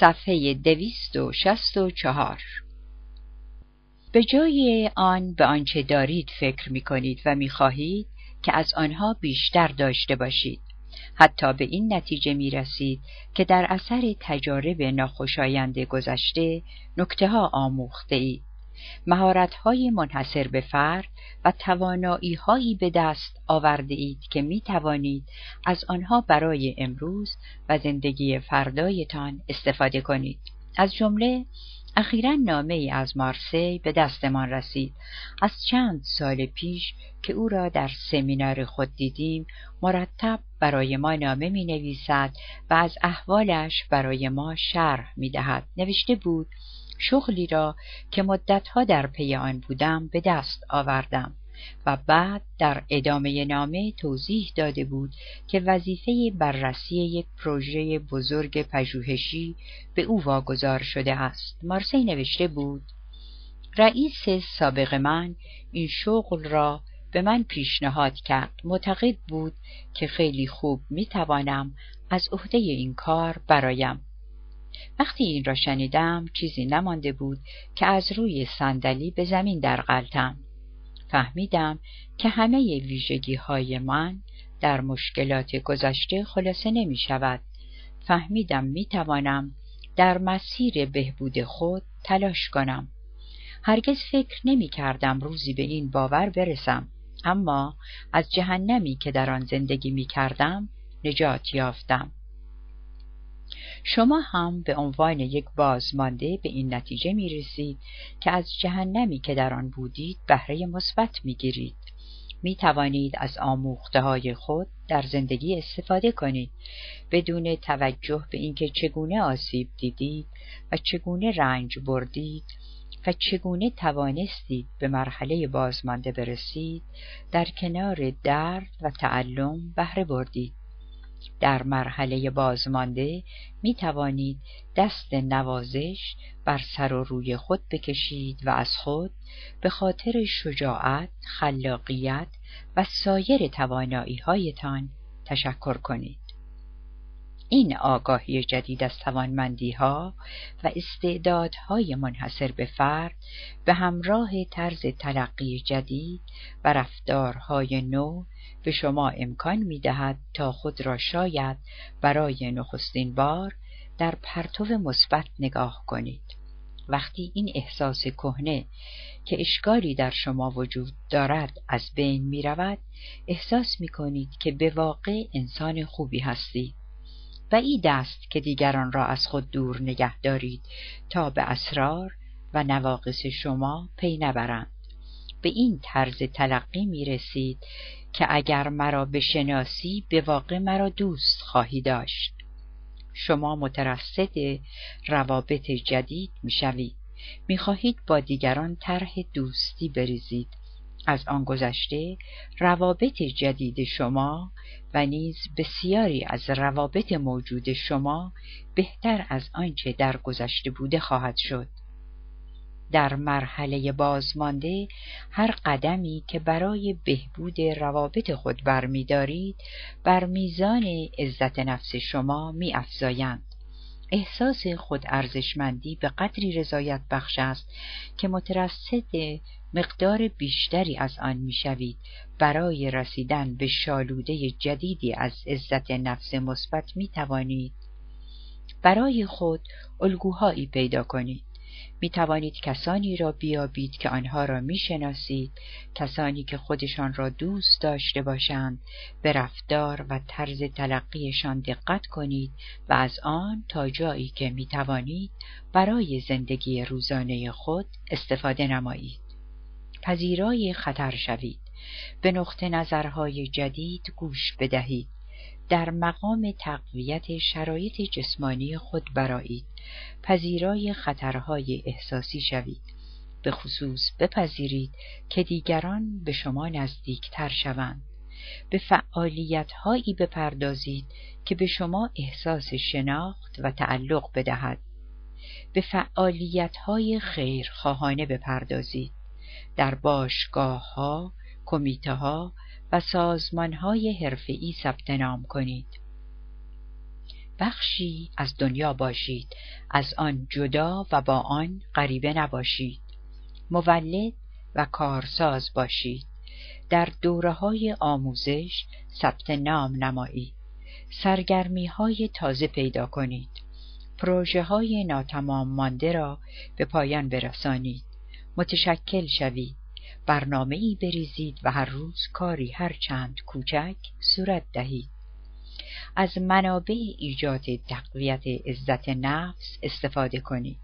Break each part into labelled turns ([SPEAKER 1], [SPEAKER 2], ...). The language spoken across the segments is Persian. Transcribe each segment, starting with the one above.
[SPEAKER 1] صفحه دویست و شست و چهار به جای آن به آنچه دارید فکر می کنید و می خواهید که از آنها بیشتر داشته باشید. حتی به این نتیجه می رسید که در اثر تجارب ناخوشایند گذشته نکته ها آموخته اید. مهارت های منحصر به فرد و توانایی هایی به دست آورده اید که می توانید از آنها برای امروز و زندگی فردایتان استفاده کنید. از جمله اخیرا نامه ای از مارسی به دستمان رسید از چند سال پیش که او را در سمینار خود دیدیم مرتب برای ما نامه می نویسد و از احوالش برای ما شرح می دهد. نوشته بود شغلی را که مدتها در پی آن بودم به دست آوردم و بعد در ادامه نامه توضیح داده بود که وظیفه بررسی یک پروژه بزرگ پژوهشی به او واگذار شده است. مارسی نوشته بود رئیس سابق من این شغل را به من پیشنهاد کرد معتقد بود که خیلی خوب می توانم از عهده این کار برایم وقتی این را شنیدم چیزی نمانده بود که از روی صندلی به زمین در غلطم فهمیدم که همه ویژگی های من در مشکلات گذشته خلاصه نمی شود. فهمیدم می توانم در مسیر بهبود خود تلاش کنم. هرگز فکر نمی کردم روزی به این باور برسم. اما از جهنمی که در آن زندگی می کردم نجات یافتم. شما هم به عنوان یک بازمانده به این نتیجه می رسید که از جهنمی که در آن بودید بهره مثبت می گیرید. می توانید از آموخته های خود در زندگی استفاده کنید بدون توجه به اینکه چگونه آسیب دیدید و چگونه رنج بردید و چگونه توانستید به مرحله بازمانده برسید در کنار درد و تعلم بهره بردید در مرحله بازمانده می توانید دست نوازش بر سر و روی خود بکشید و از خود به خاطر شجاعت، خلاقیت و سایر توانایی هایتان تشکر کنید. این آگاهی جدید از توانمندی ها و استعدادهای منحصر به فرد به همراه طرز تلقی جدید و رفتارهای نو به شما امکان می دهد تا خود را شاید برای نخستین بار در پرتو مثبت نگاه کنید. وقتی این احساس کهنه که اشکالی در شما وجود دارد از بین می رود، احساس می کنید که به واقع انسان خوبی هستید. بعید است که دیگران را از خود دور نگه دارید تا به اسرار و نواقص شما پی نبرند. به این طرز تلقی می رسید که اگر مرا بشناسی به واقع مرا دوست خواهی داشت. شما مترصد روابط جدید می شوید. می خواهید با دیگران طرح دوستی بریزید. از آن گذشته روابط جدید شما و نیز بسیاری از روابط موجود شما بهتر از آنچه در گذشته بوده خواهد شد. در مرحله بازمانده هر قدمی که برای بهبود روابط خود برمیدارید بر میزان عزت نفس شما می افزایند. احساس خود ارزشمندی به قدری رضایت بخش است که مترصد مقدار بیشتری از آن می‌شوید برای رسیدن به شالوده جدیدی از عزت نفس مثبت می توانید برای خود الگوهایی پیدا کنید می توانید کسانی را بیابید که آنها را می شناسید کسانی که خودشان را دوست داشته باشند. به رفتار و طرز تلقیشان دقت کنید و از آن تا جایی که می توانید برای زندگی روزانه خود استفاده نمایید. پذیرای خطر شوید. به نقطه نظرهای جدید گوش بدهید. در مقام تقویت شرایط جسمانی خود برایید پذیرای خطرهای احساسی شوید. به خصوص بپذیرید که دیگران به شما نزدیکتر شوند. به فعالیت هایی بپردازید که به شما احساس شناخت و تعلق بدهد. به فعالیت های خیرخواهانه بپردازید. در باشگاه ها، کمیته ها و سازمان های حرفه‌ای ثبت نام کنید. بخشی از دنیا باشید. از آن جدا و با آن غریبه نباشید. مولد و کارساز باشید. در دوره های آموزش ثبت نام نمایید. سرگرمی های تازه پیدا کنید. پروژه های ناتمام مانده را به پایان برسانید. متشکل شوید. برنامه ای بریزید و هر روز کاری هر چند کوچک صورت دهید. از منابع ایجاد تقویت عزت نفس استفاده کنید.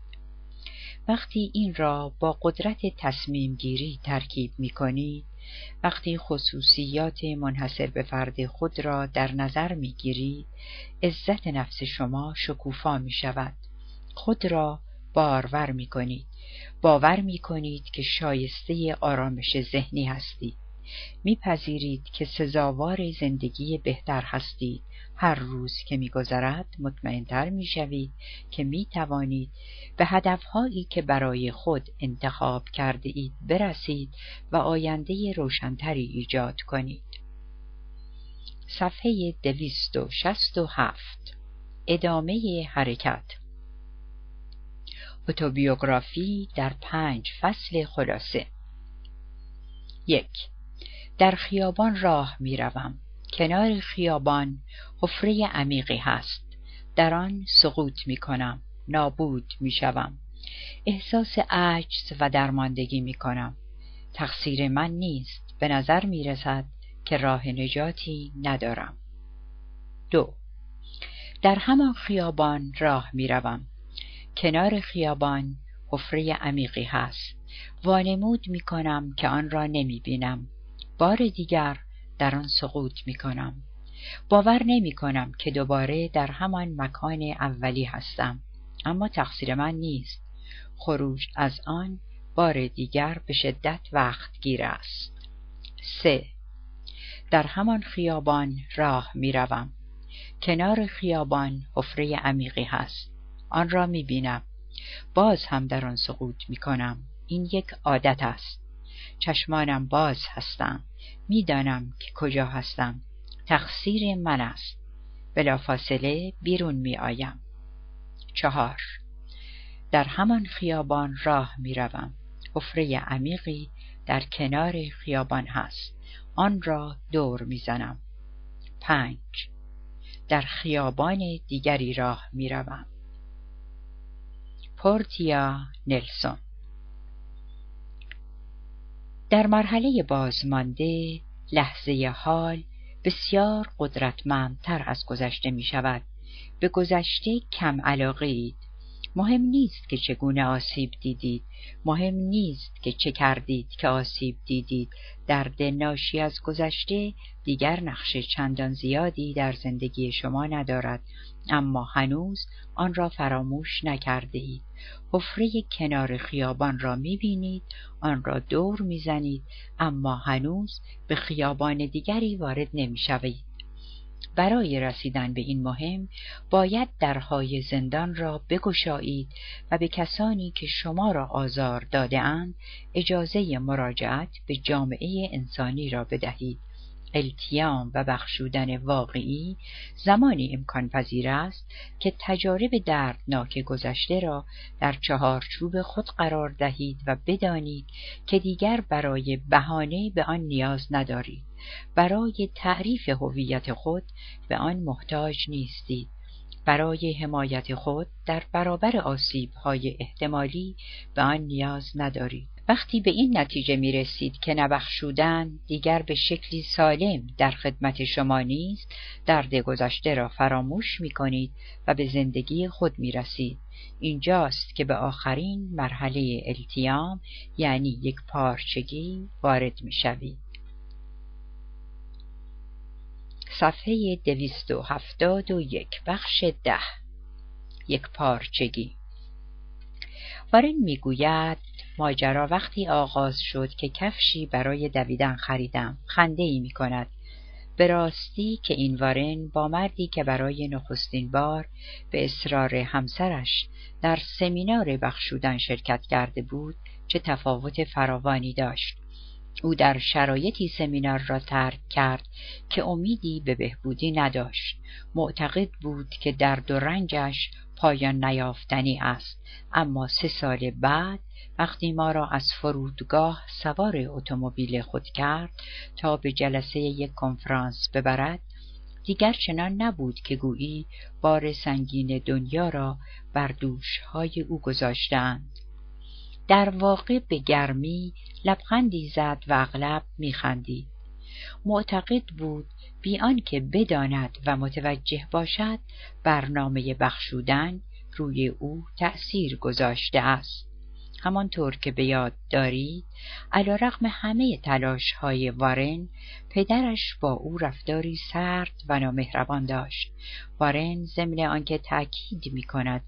[SPEAKER 1] وقتی این را با قدرت تصمیم گیری ترکیب می کنید وقتی خصوصیات منحصر به فرد خود را در نظر می گیرید عزت نفس شما شکوفا می شود خود را بارور می کنید باور می کنید که شایسته آرامش ذهنی هستید. میپذیرید که سزاوار زندگی بهتر هستید. هر روز که میگذرد مطمئنتر می‌شوید که می‌توانید به هدفهایی که برای خود انتخاب کرده اید برسید و آینده روشنتری ایجاد کنید. صفحه دویست و شست و هفت. ادامه حرکت. اتوبیوگرافی در پنج فصل خلاصه. یک در خیابان راه می‌روم. کنار خیابان حفره عمیقی هست. در آن سقوط می کنم نابود می شوم. احساس عجز و درماندگی می کنم تقصیر من نیست. به نظر می رسد که راه نجاتی ندارم. دو در همان خیابان راه می روم. کنار خیابان حفره عمیقی هست. وانمود می کنم که آن را نمی بینم بار دیگر در آن سقوط می کنم باور نمی کنم که دوباره در همان مکان اولی هستم. اما تقصیر من نیست. خروج از آن بار دیگر به شدت وقت گیر است. سه. در همان خیابان راه می روم. کنار خیابان حفره عمیقی هست. آن را می بینم باز هم در آن سقوط می کنم این یک عادت است. چشمانم باز هستم. می‌دانم که کجا هستم. تقصیر من است. بلافاصله بیرون می آیم چهار. در همان خیابان راه می روم حفره عمیقی در کنار خیابان هست. آن را دور می‌زنم. پنج. در خیابان دیگری راه می روم پورتیا نلسون. در مرحله بازمانده لحظه حال بسیار قدرتمندتر از گذشته می شود به گذشته کم علاقه اید مهم نیست که چگونه آسیب دیدید. مهم نیست که چه کردید که آسیب دیدید. درد ناشی از گذشته دیگر نقش چندان زیادی در زندگی شما ندارد. اما هنوز آن را فراموش نکرده اید حفره کنار خیابان را می‌بینید. آن را دور می‌زنید. اما هنوز به خیابان دیگری وارد نمی‌شوید. برای رسیدن به این مهم باید درهای زندان را بگشایید و به کسانی که شما را آزار داده اند اجازه مراجعت به جامعه انسانی را بدهید. التیام و بخشودن واقعی زمانی امکان پذیر است که تجارب دردناک گذشته را در چهارچوب خود قرار دهید و بدانید که دیگر برای بهانه به آن نیاز ندارید. برای تعریف هویت خود به آن محتاج نیستید برای حمایت خود در برابر آسیب های احتمالی به آن نیاز ندارید وقتی به این نتیجه می رسید که نبخشودن دیگر به شکلی سالم در خدمت شما نیست درد گذشته را فراموش می کنید و به زندگی خود می رسید. اینجاست که به آخرین مرحله التیام یعنی یک پارچگی وارد می شوید. صفحه دویست و هفتاد و یک بخش ده. یک پارچگی. وارن می‌گوید ماجرا وقتی آغاز شد که کفشی برای دویدن خریدم خنده ای می کند به راستی که این وارن با مردی که برای نخستین بار به اصرار همسرش در سمینار بخشودن شرکت کرده بود چه تفاوت فراوانی داشت. او در شرایطی سمینار را ترک کرد که امیدی به بهبودی نداشت. معتقد بود که درد و رنجش پایان نیافتنی است. اما سه سال بعد وقتی ما را از فرودگاه سوار اتومبیل خود کرد تا به جلسه یک کنفرانس ببرد دیگر چنان نبود که گویی بار سنگین دنیا را بر دوشهای او گذاشتند در واقع به گرمی لبخندی زد و اغلب میخندید. معتقد بود بیان که بداند و متوجه باشد برنامه بخشودن روی او تأثیر گذاشته است. همانطور که به یاد دارید علا رقم همه تلاش های وارن پدرش با او رفتاری سرد و نامهربان داشت. وارن ضمن آنکه تأکید می کند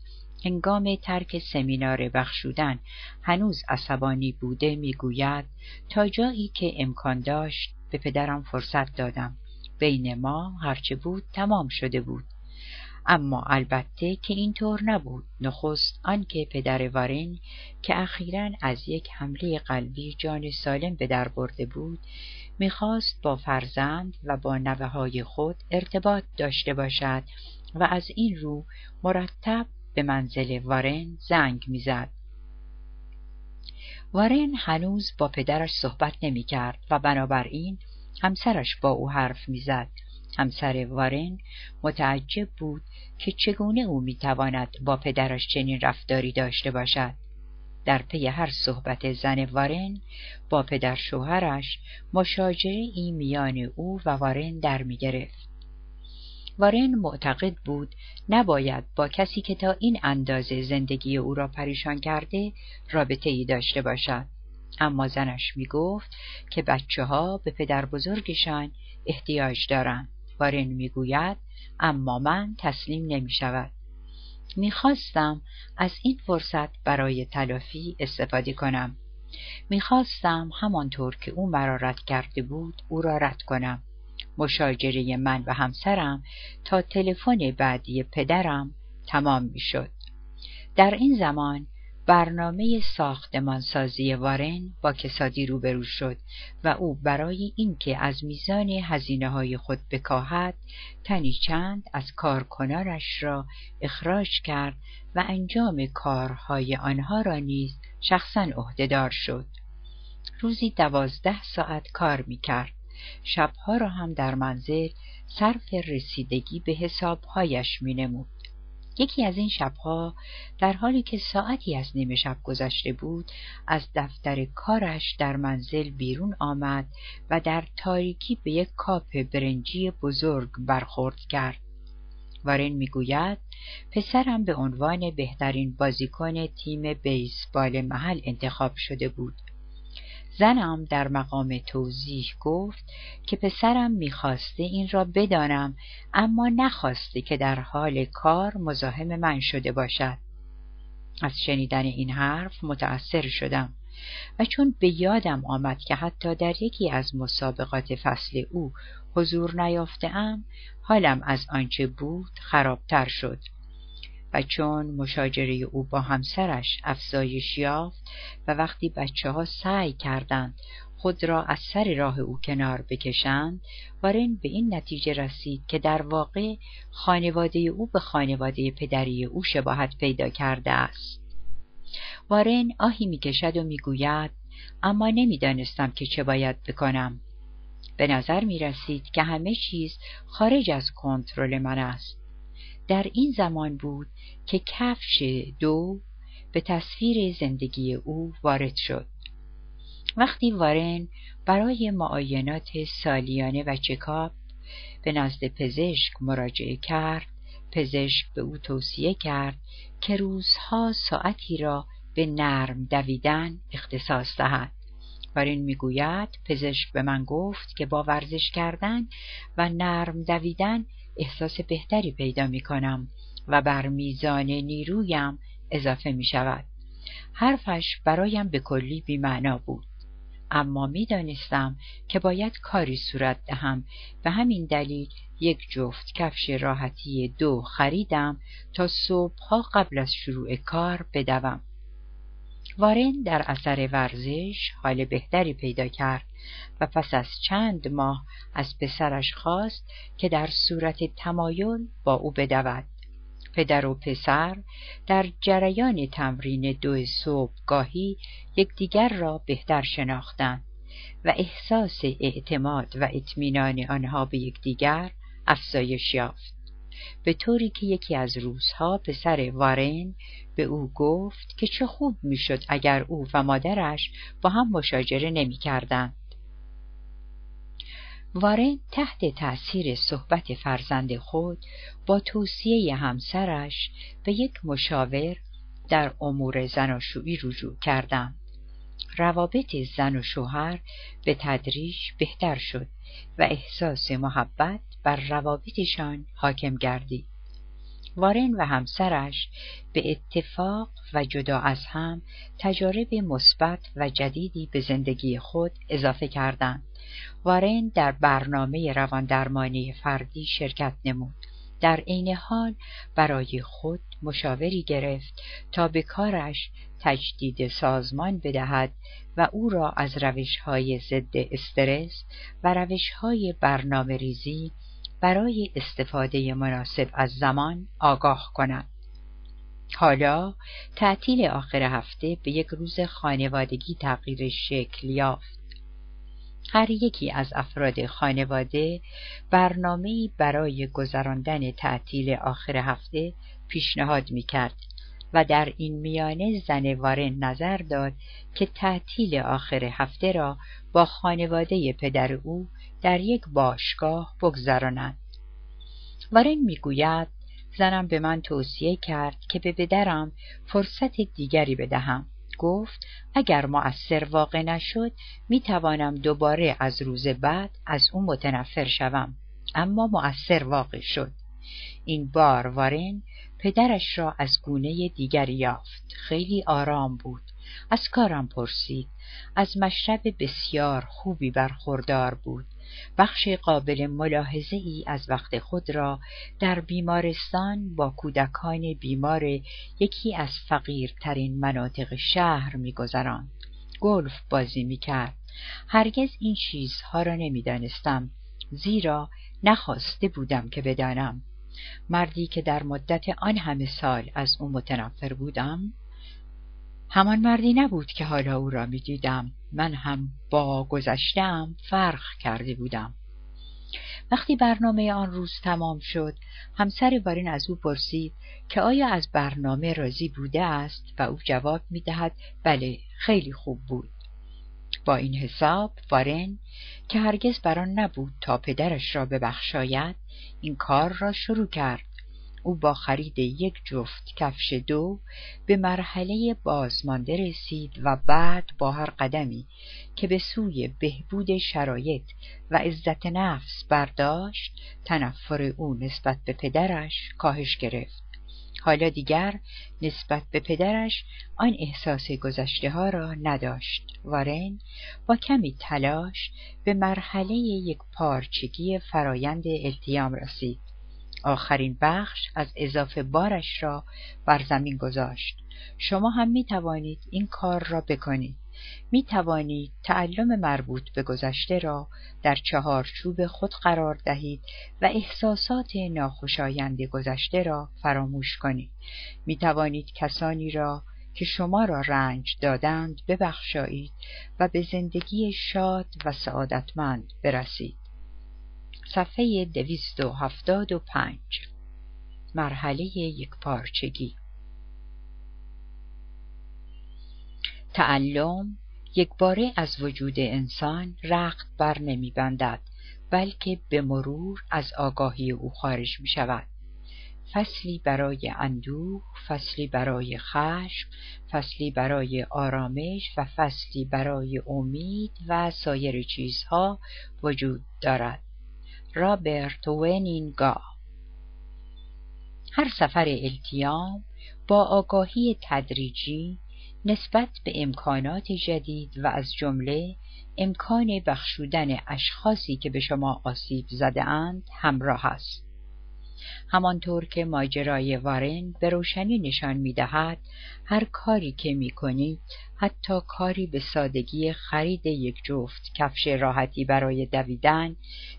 [SPEAKER 1] هنگام ترک سمینار بخشودن هنوز عصبانی بوده می‌گوید تا جایی که امکان داشت به پدرم فرصت دادم. بین ما هرچه بود تمام شده بود. اما البته که اینطور نبود. نخست آنکه پدر وارن که اخیرا از یک حمله قلبی جان سالم به در برده بود می‌خواست با فرزند و با نوه های خود ارتباط داشته باشد و از این رو مرتب به منزل وارن زنگ می‌زد. وارن هنوز با پدرش صحبت نمی کرد و بنابراین همسرش با او حرف می‌زد. همسر وارن متعجب بود که چگونه او می‌تواند با پدرش چنین رفتاری داشته باشد. در پی هر صحبت زن وارن با پدر شوهرش مشاجره ای میان او و وارن در می گرفت. وارن معتقد بود نباید با کسی که تا این اندازه زندگی او را پریشان کرده رابطه ای داشته باشد. اما زنش می گفت که بچه ها به پدر بزرگشان احتیاج دارند. وارن می گوید اما من تسلیم نمی شود. می خواستم از این فرصت برای تلافی استفاده کنم. می خواستم همانطور که او مرا رد کرده بود او را رد کنم. مشاجره من و همسرم تا تلفن بعدی پدرم تمام می شد. در این زمان برنامه ساختمانسازی وارن با کسادی روبرو شد و او برای اینکه از میزان هزینه های خود بکاهد تنی چند از کارکنانش را اخراج کرد و انجام کارهای آنها را نیز شخصا عهدهدار شد روزی دوازده ساعت کار می کرد شبها را هم در منزل صرف رسیدگی به حسابهایش می نمود. یکی از این شبها در حالی که ساعتی از نیمه شب گذشته بود از دفتر کارش در منزل بیرون آمد و در تاریکی به یک کاپ برنجی بزرگ برخورد کرد. وارن می‌گوید پسرم به عنوان بهترین بازیکن تیم بیسبال محل انتخاب شده بود. زنم در مقام توضیح گفت که پسرم می‌خواسته این را بدانم اما نخواسته که در حال کار مزاحم من شده باشد. از شنیدن این حرف متأثر شدم و چون به یادم آمد که حتی در یکی از مسابقات فصل او حضور نیافتهام حالم از آنچه بود خرابتر شد. و چون مشاجره او با همسرش افزایش یافت و وقتی بچه ها سعی کردند خود را از سر راه او کنار بکشند وارن به این نتیجه رسید که در واقع خانواده او به خانواده پدری او شباهت پیدا کرده است. وارن آهی می‌کشد و می‌گوید اما نمی‌دانستم که چه باید بکنم. به نظر می رسید که همه چیز خارج از کنترل من است. در این زمان بود که کفش دو به تصویر زندگی او وارد شد. وقتی وارن برای معاینات سالیانه و چکاپ به نزد پزشک مراجعه کرد، پزشک به او توصیه کرد که روزها ساعتی را به نرم دویدن اختصاص دهد. وارن می‌گوید پزشک به من گفت که با ورزش کردن و نرم دویدن احساس بهتری پیدا می کنم و بر میزان نیرویم اضافه می شود. حرفش برایم به کلی بیمعنا بود. اما می‌دانستم که باید کاری صورت دهم و همین دلیل یک جفت کفش راحتی دو خریدم تا صبحها قبل از شروع کار بدوم. وارن در اثر ورزش حال بهتری پیدا کرد و پس از چند ماه از پسرش خواست که در صورت تمایل با او بدود. پدر و پسر در جریان تمرین دو صبح گاهی یکدیگر را بهتر شناختند و احساس اعتماد و اطمینان آنها به یکدیگر افزایش یافت. به طوری که یکی از روزها پسر وارن به او گفت که چه خوب می‌شد اگر او و مادرش با هم مشاجره نمی‌کردند. وارن تحت تأثیر صحبت فرزند خود با توصیه همسرش به یک مشاور در امور زناشویی رجوع کردند. روابط زن و شوهر به تدریج بهتر شد و احساس محبت بر روابطشان حاکم گردید. وارن و همسرش به اتفاق و جدا از هم تجارب مثبت و جدیدی به زندگی خود اضافه کردند. وارن در برنامه رواندرمانی فردی شرکت نمود. در عین حال برای خود مشاوری گرفت تا به کارش تجدید سازمان بدهد و او را از روش های ضد استرس و روش های برنامه ریزی برای استفاده مناسب از زمان آگاه کند. حالا تعطیل آخر هفته به یک روز خانوادگی تغییر شکل یافت. هر یکی از افراد خانواده برنامه برای گذراندن تعطیل آخر هفته پیشنهاد می کرد و در این میانه زن وارن نظر داد که تعطیل آخر هفته را با خانواده پدر او در یک باشگاه بگذراند. وارن می‌گوید زنم به من توصیه کرد که به پدرم فرصت دیگری بدهم. گفت اگر مؤثر واقع نشد می توانم دوباره از روز بعد از او متنفر شوم اما مؤثر واقع شد این بار وارن پدرش را از گونه دیگری یافت. خیلی آرام بود. از کارم پرسید. از مشرب بسیار خوبی برخوردار بود. بخش قابل ملاحظه ای از وقت خود را در بیمارستان با کودکان بیمار یکی از فقیرترین مناطق شهر میگذراند. گلف بازی می‌کرد. هرگز این چیزها را نمی‌دانستم. زیرا نخواسته بودم که بدانم. مردی که در مدت آن همه سال از او متنفر بودم همان مردی نبود که حالا او را می دیدم. من هم با گذشتم فرق کرده بودم. وقتی برنامه آن روز تمام شد همسر وارن از او پرسید که آیا از برنامه راضی بوده است و او جواب می دهد بله خیلی خوب بود با این حساب وارن که هرگز بران نبود تا پدرش را ببخشاید این کار را شروع کرد. او با خرید یک جفت کفش دو به مرحله بازمانده رسید و بعد با هر قدمی که به سوی بهبود شرایط و عزت نفس برداشت تنفر او نسبت به پدرش کاهش گرفت. حالا دیگر نسبت به پدرش آن احساس گذشته ها را نداشت. وارن با کمی تلاش به مرحله یک پارچگی فرایند التیام رسید. آخرین بخش از اضافه بارش را بر زمین گذاشت. شما هم می توانید این کار را بکنید. می توانید تعلم مربوط به گذشته را در چهارچوب خود قرار دهید و احساسات ناخوشایند گذشته را فراموش کنید. می توانید کسانی را که شما را رنج دادند ببخشایید و به زندگی شاد و سعادتمند برسید. صفحه دویست و هفتاد و پنج. مرحله یک پارچگی. تعلم یک باره از وجود انسان رخت بر نمی بندد بلکه به مرور از آگاهی او خارج می شود. فصلی برای اندوه، فصلی برای خشم، فصلی برای آرامش و فصلی برای امید و سایر چیزها وجود دارد. رابرت ونینگا هر سفر التیام با آگاهی تدریجی نسبت به امکانات جدید و از جمله امکان بخشودن اشخاصی که به شما آسیب زده اند همراه است. همانطور که ماجرای وارن به روشنی نشان می دهد هر کاری که می کنید حتی کاری به سادگی خرید یک جفت کفش راحتی برای دویدن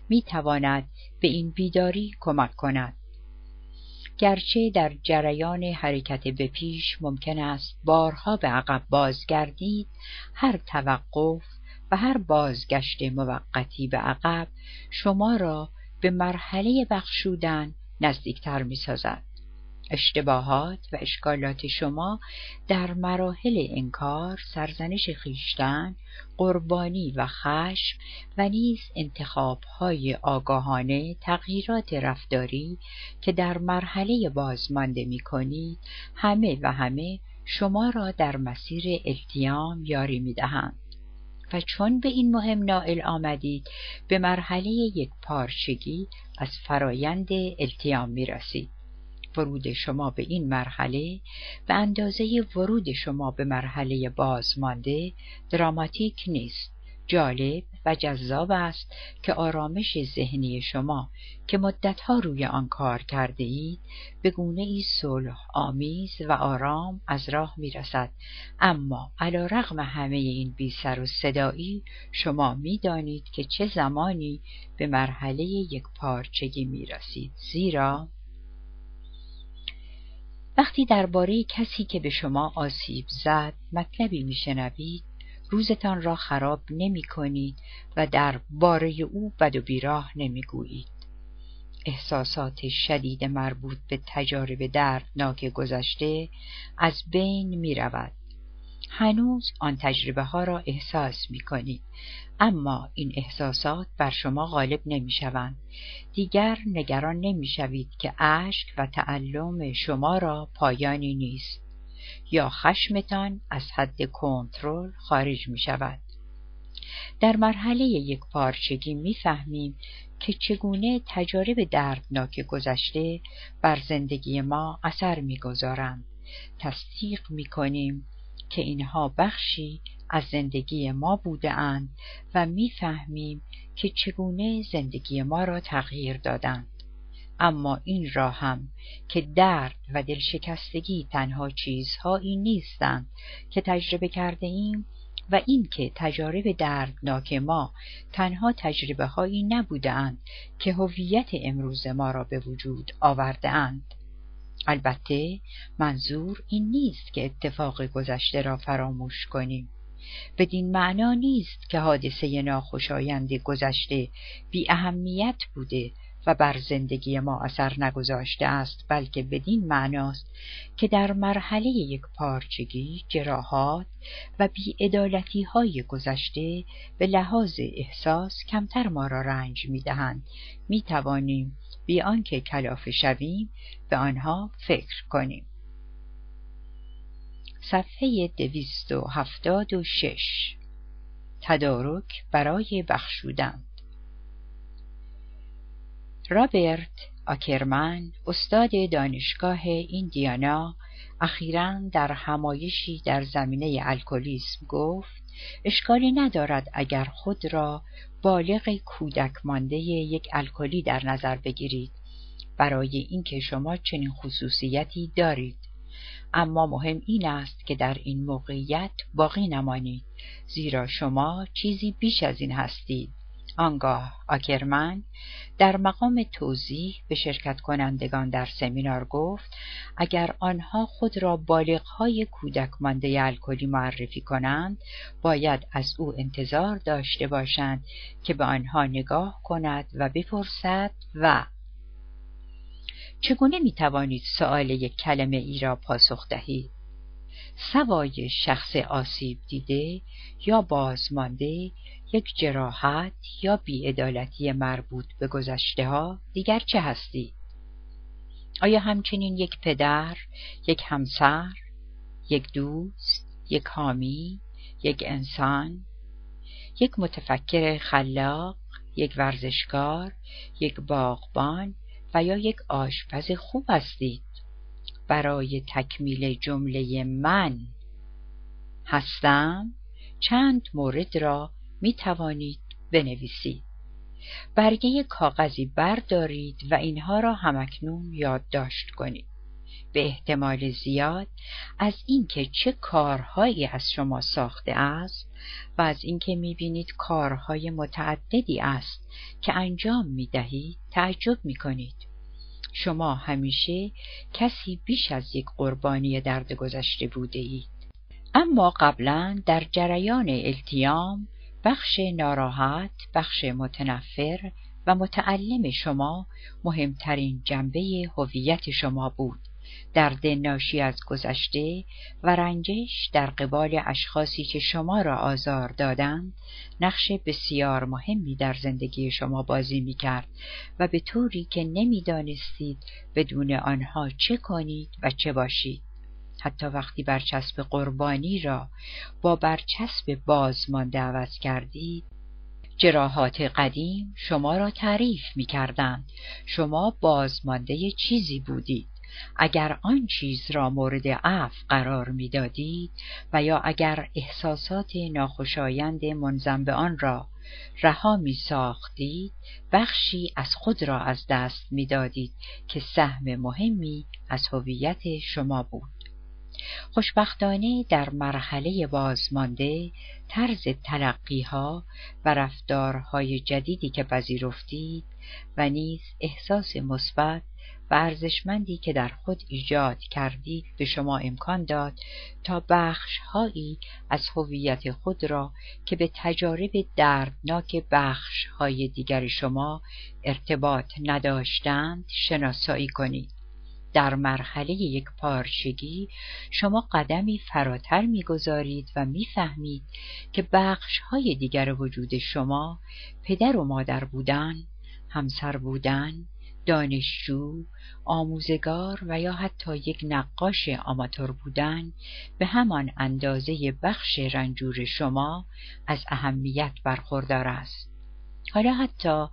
[SPEAKER 1] می تواند به این بیداری کمک کند. گرچه در جریان حرکت به پیش ممکن است بارها به عقب بازگردید هر توقف و هر بازگشت موقتی به عقب شما را به مرحله بخشودن نزدیکتر می سازد. اشتباهات و اشکالات شما در مراحل انکار، سرزنش خیشتن، قربانی و خشم و نیز انتخابهای آگاهانه تغییرات رفتاری که در مرحله بازمانده می کنید همه و همه شما را در مسیر التیام یاری می دهند. و چون به این مهم نائل آمدید به مرحله یک پارچگی از فرایند التیام می رسید. ورود شما به این مرحله به اندازه ورود شما به مرحله بازمانده دراماتیک نیست. جالب و جذاب است که آرامش ذهنی شما که مدتها روی آن کار کرده اید به گونه ای صلح آمیز و آرام از راه می رسد اما علا رغم همه این بی سر و صدایی شما می دانید که چه زمانی به مرحله یک پارچگی می رسید زیرا وقتی درباره کسی که به شما آسیب زد مطلبی میشنوید روزتان را خراب نمی کنید و در باره او بد و بیراه نمی گویید. احساسات شدید مربوط به تجارب دردناک گذشته از بین می رود. هنوز آن تجربه ها را احساس می کنید اما این احساسات بر شما غالب نمی شوند. دیگر نگران نمی شوید که اشک و تعلم شما را پایانی نیست یا خشمتان از حد کنترل خارج می شود. در مرحله یک پارچگی می فهمیم که چگونه تجارب دردناک گذشته بر زندگی ما اثر می‌گذارند تصدیق می کنیم که اینها بخشی از زندگی ما بوده اند و می‌فهمیم که چگونه زندگی ما را تغییر دادند. اما این را هم که درد و دلشکستگی تنها چیزهایی نیستند که تجربه کرده ایم و اینکه تجارب دردناک ما تنها تجربه هایی نبودند که هویت امروز ما را به وجود آورده اند. البته منظور این نیست که اتفاق گذشته را فراموش کنیم. بدین معنا نیست که حادثه ناخوشایند گذشته بی اهمیت بوده و بر زندگی ما اثر نگذاشته است بلکه بدین معناست که در مرحله یک پارچگی جراحات و بیعدالتی های گذشته به لحاظ احساس کمتر ما را رنج می دهند می توانیم بی آنکه کلافه شویم به آنها فکر کنیم. صفحه دویست و هفتاد و شش. تدارک برای بخشودن. رابرت آکرمن استاد دانشگاه ایندیانا اخیرا در همایشی در زمینه الکلیسم گفت اشکالی ندارد اگر خود را بالغ کودک مانده یک الکلی در نظر بگیرید. برای اینکه شما چنین خصوصیتی دارید. اما مهم این است که در این موقعیت باقی نمانید. زیرا شما چیزی بیش از این هستید. آنگاه آکرمن در مقام توضیح به شرکت کنندگان در سمینار گفت اگر آنها خود را بالغهای کودک مانده الکلی معرفی کنند باید از او انتظار داشته باشند که به آنها نگاه کند و بپرسد و چگونه می توانید سؤال یک کلمه ای را پاسخ دهید؟ سوای شخص آسیب دیده یا بازمانده یک جراحت یا بیعدالتی مربوط به گذشته ها دیگر چه هستی؟ آیا همچنین یک پدر، یک همسر، یک دوست، یک حامی، یک انسان، یک متفکر خلاق، یک ورزشکار، یک باغبان و یا یک آشپز خوب هستید برای تکمیل جمله من هستم چند مورد را می توانید بنویسید برگه کاغذی بردارید و اینها را همکنون یادداشت کنید. به احتمال زیاد از اینکه چه کارهایی از شما ساخته است و از اینکه می‌بینید کارهای متعددی است که انجام می‌دهید تعجب می‌کنید. شما همیشه کسی بیش از یک قربانی درد گذشته بوده اید. اما قبلا در جریان التیام بخش ناراحت، بخش متنفر و متعلم شما مهمترین جنبه هویت شما بود. درد ناشی از گذشته و رنجش در قبال اشخاصی که شما را آزار دادند نقش بسیار مهمی در زندگی شما بازی می کرد و به طوری که نمی‌دانستید بدون آنها چه کنید و چه باشید. حتی وقتی برچسب قربانی را با برچسب بازمانده عوض کردید جراحات قدیم شما را تعریف می کردند. شما بازمانده چیزی بودید اگر آن چیز را مورد عفو قرار می‌دادید و یا اگر احساسات ناخوشایند منظم به آن را رها می ساختید بخشی از خود را از دست می‌دادید که سهم مهمی از هویت شما بود خوشبختانه در مرحله بازمانده طرز تلقیها و رفتارهای جدیدی که پذیرفتید و نیز احساس مثبت و ارزشمندی که در خود ایجاد کردید به شما امکان داد تا بخشهایی از هویت خود را که به تجارب دردناک بخشهای دیگر شما ارتباط نداشتند شناسایی کنید. در مرحله یک پارچگی شما قدمی فراتر می‌گذارید و می‌فهمید که بخش های دیگر وجود شما پدر و مادر بودن همسر بودن دانشجو، آموزگار و یا حتی یک نقاش آماتور بودن به همان اندازه بخش رنجور شما از اهمیت برخوردار است. حالا حتی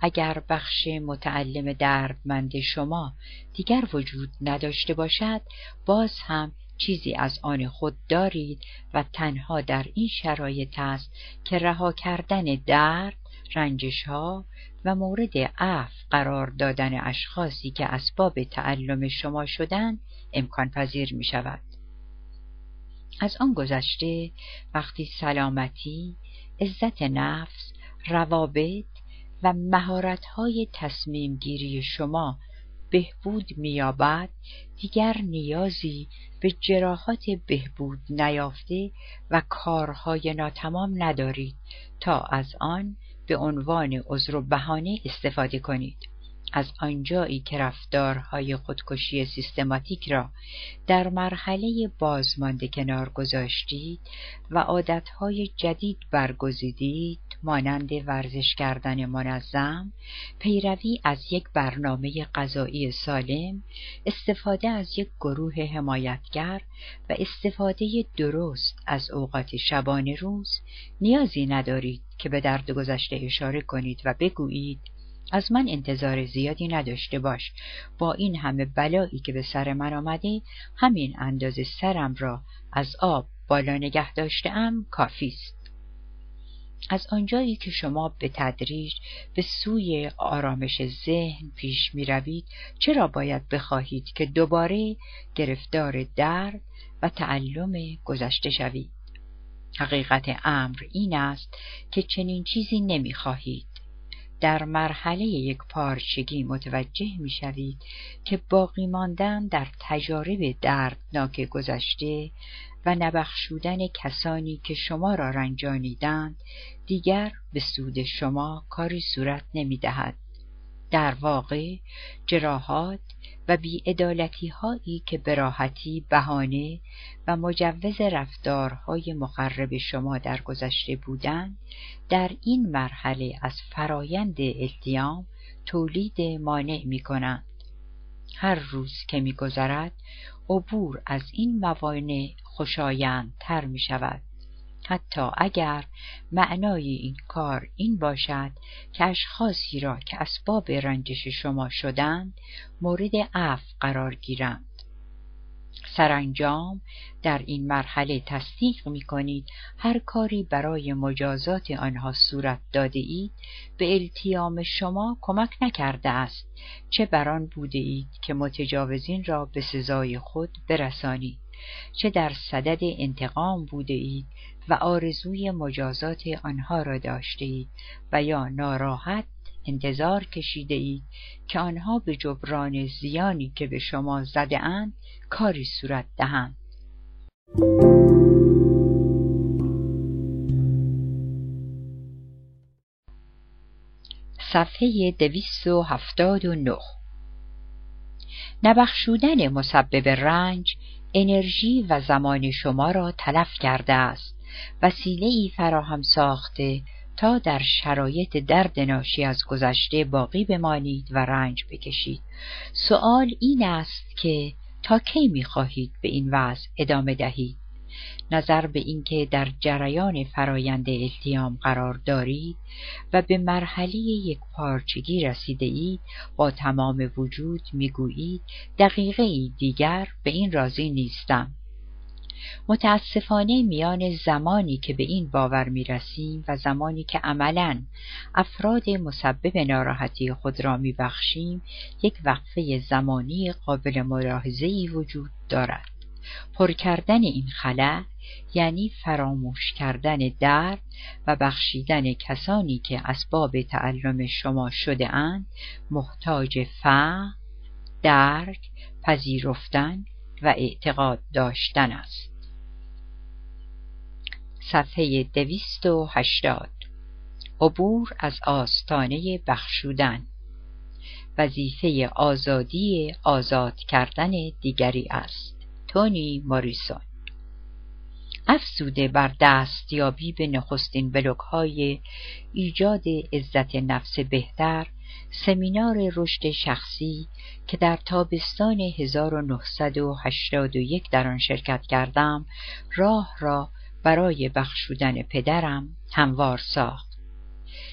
[SPEAKER 1] اگر بخش متعلم دردمند شما دیگر وجود نداشته باشد باز هم چیزی از آن خود دارید و تنها در این شرایط است که رها کردن درد رنجش ها و مورد عفو قرار دادن اشخاصی که اسباب تعلم شما شدن امکان پذیر می شود. از آن گذشته وقتی سلامتی، عزت نفس، روابط و مهارت‌های تصمیم گیری شما بهبود مییابد دیگر نیازی به جراحات بهبود نیافته و کارهای ناتمام ندارید تا از آن به عنوان عذر و بهانه استفاده کنید. از آنجایی که رفتارهای خودکشی سیستماتیک را در مرحله بازمانده کنار گذاشتید و عادتهای جدید برگزیدید مانند ورزش کردن منظم، پیروی از یک برنامه غذایی سالم، استفاده از یک گروه حمایتگر و استفاده درست از اوقات شبانه روز نیازی ندارید که به درد گذشته اشاره کنید و بگویید از من انتظار زیادی نداشته باش. با این همه بلایی که به سر من آمده همین اندازه سرم را از آب بالا نگه داشتم کافی است. از آنجایی که شما به تدریج به سوی آرامش ذهن پیش می روید چرا باید بخواهید که دوباره گرفتار درد و تعلم گذشته شوید؟ حقیقت امر این است که چنین چیزی نمی خواهید در مرحله یک پارچگی متوجه می شوید که باقی ماندن در تجارب دردناک گذشته و نبخشودن کسانی که شما را رنجانیدند دیگر به سود شما کاری صورت نمی دهد. در واقع جراحات و بیعدالتی هایی که براحتی بهانه و مجوز رفتارهای مخرب شما در گذشته بودند در این مرحله از فرایند التیام تولید مانع می کنند. هر روز که میگذرد عبور از این موانع خوشایندتر می شود. حتی اگر معنای این کار این باشد که اشخاصی را که اسباب رنجش شما شدند مورد عفو قرار گیرند سرانجام در این مرحله تصدیق می کنید هر کاری برای مجازات آنها صورت داده اید به التیام شما کمک نکرده است. چه بران بوده اید که متجاوزین را به سزای خود برسانید؟ چه در صدد انتقام بوده اید و آرزوی مجازات آنها را داشته اید و یا ناراحت انتظار کشیده اید که آنها به جبران زیانی که به شما زده اند کاری صورت دهند. صفحه دویست و هفتاد و نه. نبخشودن مسبب رنج انرژی و زمان شما را تلف کرده است. وسیله ای فراهم ساخته تا در شرایط درد ناشی از گذشته باقی بمانید و رنج بکشید. سوال این است که تا کی می‌خواهید به این وضع ادامه دهید؟ نظر به اینکه در جریان فرایند التیام قرار دارید و به مرحله یک پارچگی رسیده اید با تمام وجود می‌گویید دقیقه دیگر به این راضی نیستم. متاسفانه میان زمانی که به این باور می رسیم و زمانی که عملا افراد مسبب ناراحتی خود را می بخشیم یک وقفه زمانی قابل ملاحظه وجود دارد. پر کردن این خلع یعنی فراموش کردن درد و بخشیدن کسانی که اسباب تعلم شما شده اند محتاج فهم، درک، پذیرفتن و اعتقاد داشتن است. صفحه دویست و هشتاد. عبور از آستانه بخشودن. وظیفه آزادی آزاد کردن دیگری است. تونی موریسون. افسوده بر دستیابی به نخستین بلوک های ایجاد عزت نفس بهتر سمینار رشد شخصی که در تابستان 1981 در آن شرکت کردم راه را برای بخشودن پدرم هموار ساخت.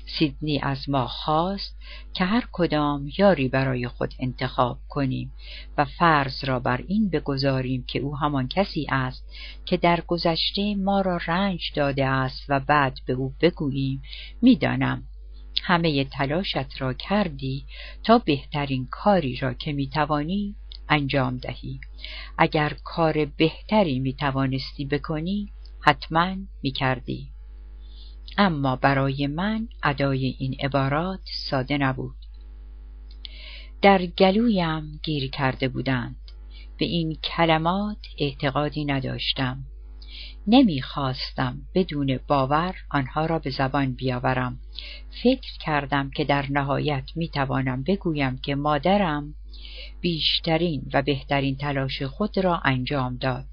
[SPEAKER 1] سیدنی از ما خواست که هر کدام یاری برای خود انتخاب کنیم و فرض را بر این بگذاریم که او همان کسی است که در گذشته ما را رنج داده است و بعد به او بگوییم می‌دانم. همه تلاشت را کردی تا بهترین کاری را که می‌توانی انجام دهی. اگر کار بهتری می‌توانستی بکنی حتما می کردی. اما برای من ادای این عبارات ساده نبود. در گلویم گیر کرده بودند. به این کلمات اعتقادی نداشتم. نمی‌خواستم بدون باور آنها را به زبان بیاورم. فکر کردم که در نهایت می‌توانم بگویم که مادرم بیشترین و بهترین تلاش خود را انجام داد.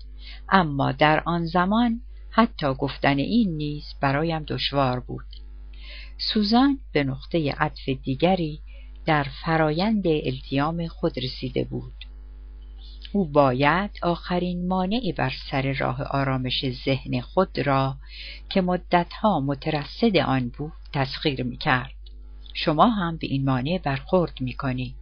[SPEAKER 1] اما در آن زمان حتی گفتن این نیز برایم دشوار بود سوزان به نقطه عطف دیگری در فرایند التیام خود رسیده بود او باید آخرین مانع بر سر راه آرامش ذهن خود را که مدتها مترصد آن بود تسخیر می کرد. شما هم به این مانع برخورد می کنید.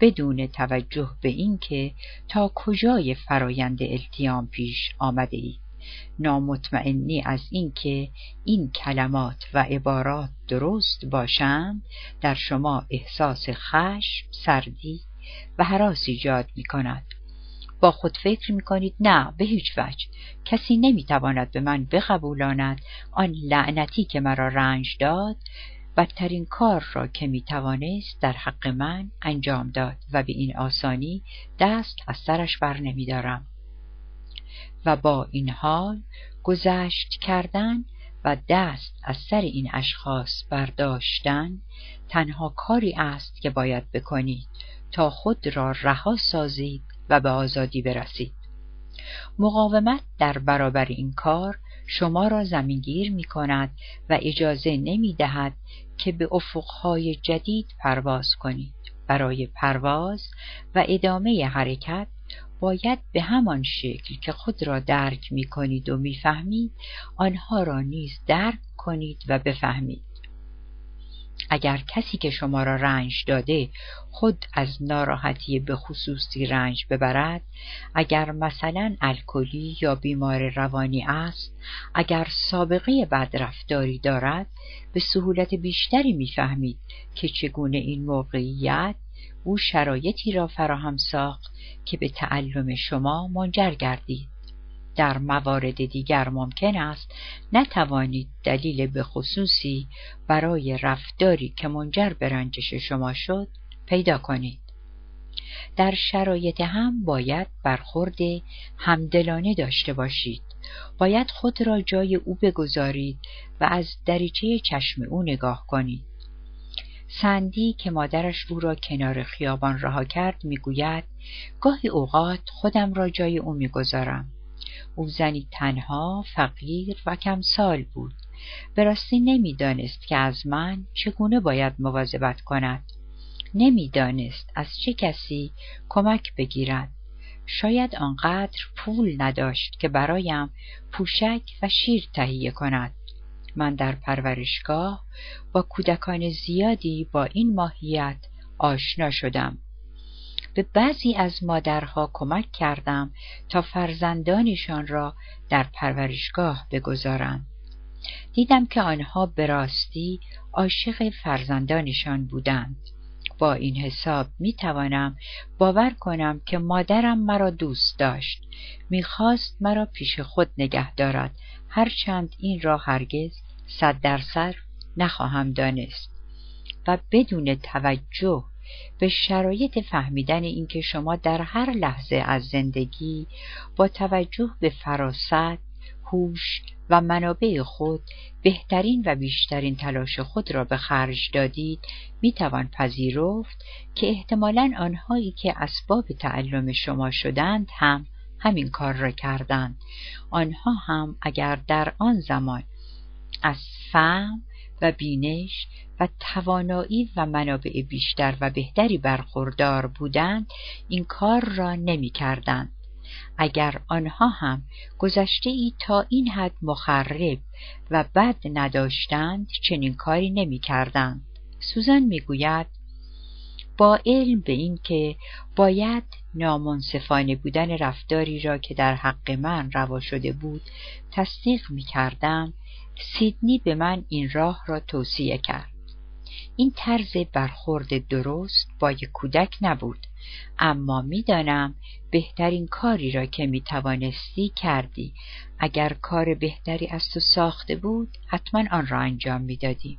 [SPEAKER 1] بدون توجه به اینکه تا کجای فرایند التیام پیش آمده اید. نامطمئنی از اینکه این کلمات و عبارات درست باشند در شما احساس خشم، سردی و حراس ایجاد می کند. با خود فکر می کنید نه به هیچ وجه کسی نمی تواند به من بقبولاند آن لعنتی که مرا رنج داد بدترین کار را که می توانست در حق من انجام داد و به این آسانی دست از سرش بر نمی دارم. و با این حال گذشت کردن و دست از سر این اشخاص برداشتن تنها کاری است که باید بکنید تا خود را رها سازید و به آزادی برسید. مقاومت در برابر این کار شما را زمینگیر می کند و اجازه نمی دهد که به افقهای جدید پرواز کنید. برای پرواز و ادامه حرکت باید به همان شکل که خود را درک می کنید و می‌فهمید آنها را نیز درک کنید و بفهمید. اگر کسی که شما را رنج داده خود از ناراحتی به خصوصی رنج ببرد اگر مثلا الکلی یا بیمار روانی است اگر سابقه بدرفتاری دارد به سهولت بیشتری می‌فهمید که چگونه این موقعیت او شرایطی را فراهم ساخت که به تعلم شما منجر گردید در موارد دیگر ممکن است نتوانید دلیل به خصوصی برای رفتاری که منجر به رنجش شما شد پیدا کنید. در شرایط هم باید برخورد همدلانه داشته باشید. باید خود را جای او بگذارید و از دریچه چشم او نگاه کنید. سندی که مادرش او را کنار خیابان رها کرد می‌گوید گاهی اوقات خودم را جای او می‌گذارم. او زنی تنها فقیر و کمسال بود. به راستی نمی‌دانست که از من چگونه باید مواظبت کند. نمی‌دانست از چه کسی کمک بگیرد. شاید آنقدر پول نداشت که برایم پوشک و شیر تهیه کند. من در پرورشگاه با کودکان زیادی با این ماهیت آشنا شدم به بعضی از مادرها کمک کردم تا فرزندانشان را در پرورشگاه بگذارند. دیدم که آنها به راستی عاشق فرزندانشان بودند. با این حساب می توانم باور کنم که مادرم مرا دوست داشت. می‌خواست مرا پیش خود نگه دارد هرچند این را هرگز صد درصد نخواهم دانست. و بدون توجه به شرایط فهمیدن اینکه شما در هر لحظه از زندگی با توجه به فراست، هوش و منابع خود بهترین و بیشترین تلاش خود را به خرج دادید می توان پذیرفت که احتمالا آنهایی که اسباب تعلم شما شدند هم همین کار را کردند آنها هم اگر در آن زمان از فهم و بینش و توانایی و منابع بیشتر و بهتری برخوردار بودند این کار را نمی کردند. اگر آنها هم گذشته ای تا این حد مخرب و بد نداشتند چنین کاری نمی کردند. سوزان می گوید با علم به این که باید نامنصفانه بودن رفتاری را که در حق من روا شده بود تصدیق می کردم سیدنی به من این راه را توصیه کرد. این طرز برخورد درست با یک کودک نبود اما می‌دانم بهترین کاری را که می توانستی کردی. اگر کار بهتری از تو ساخته بود حتما آن را انجام می‌دادی.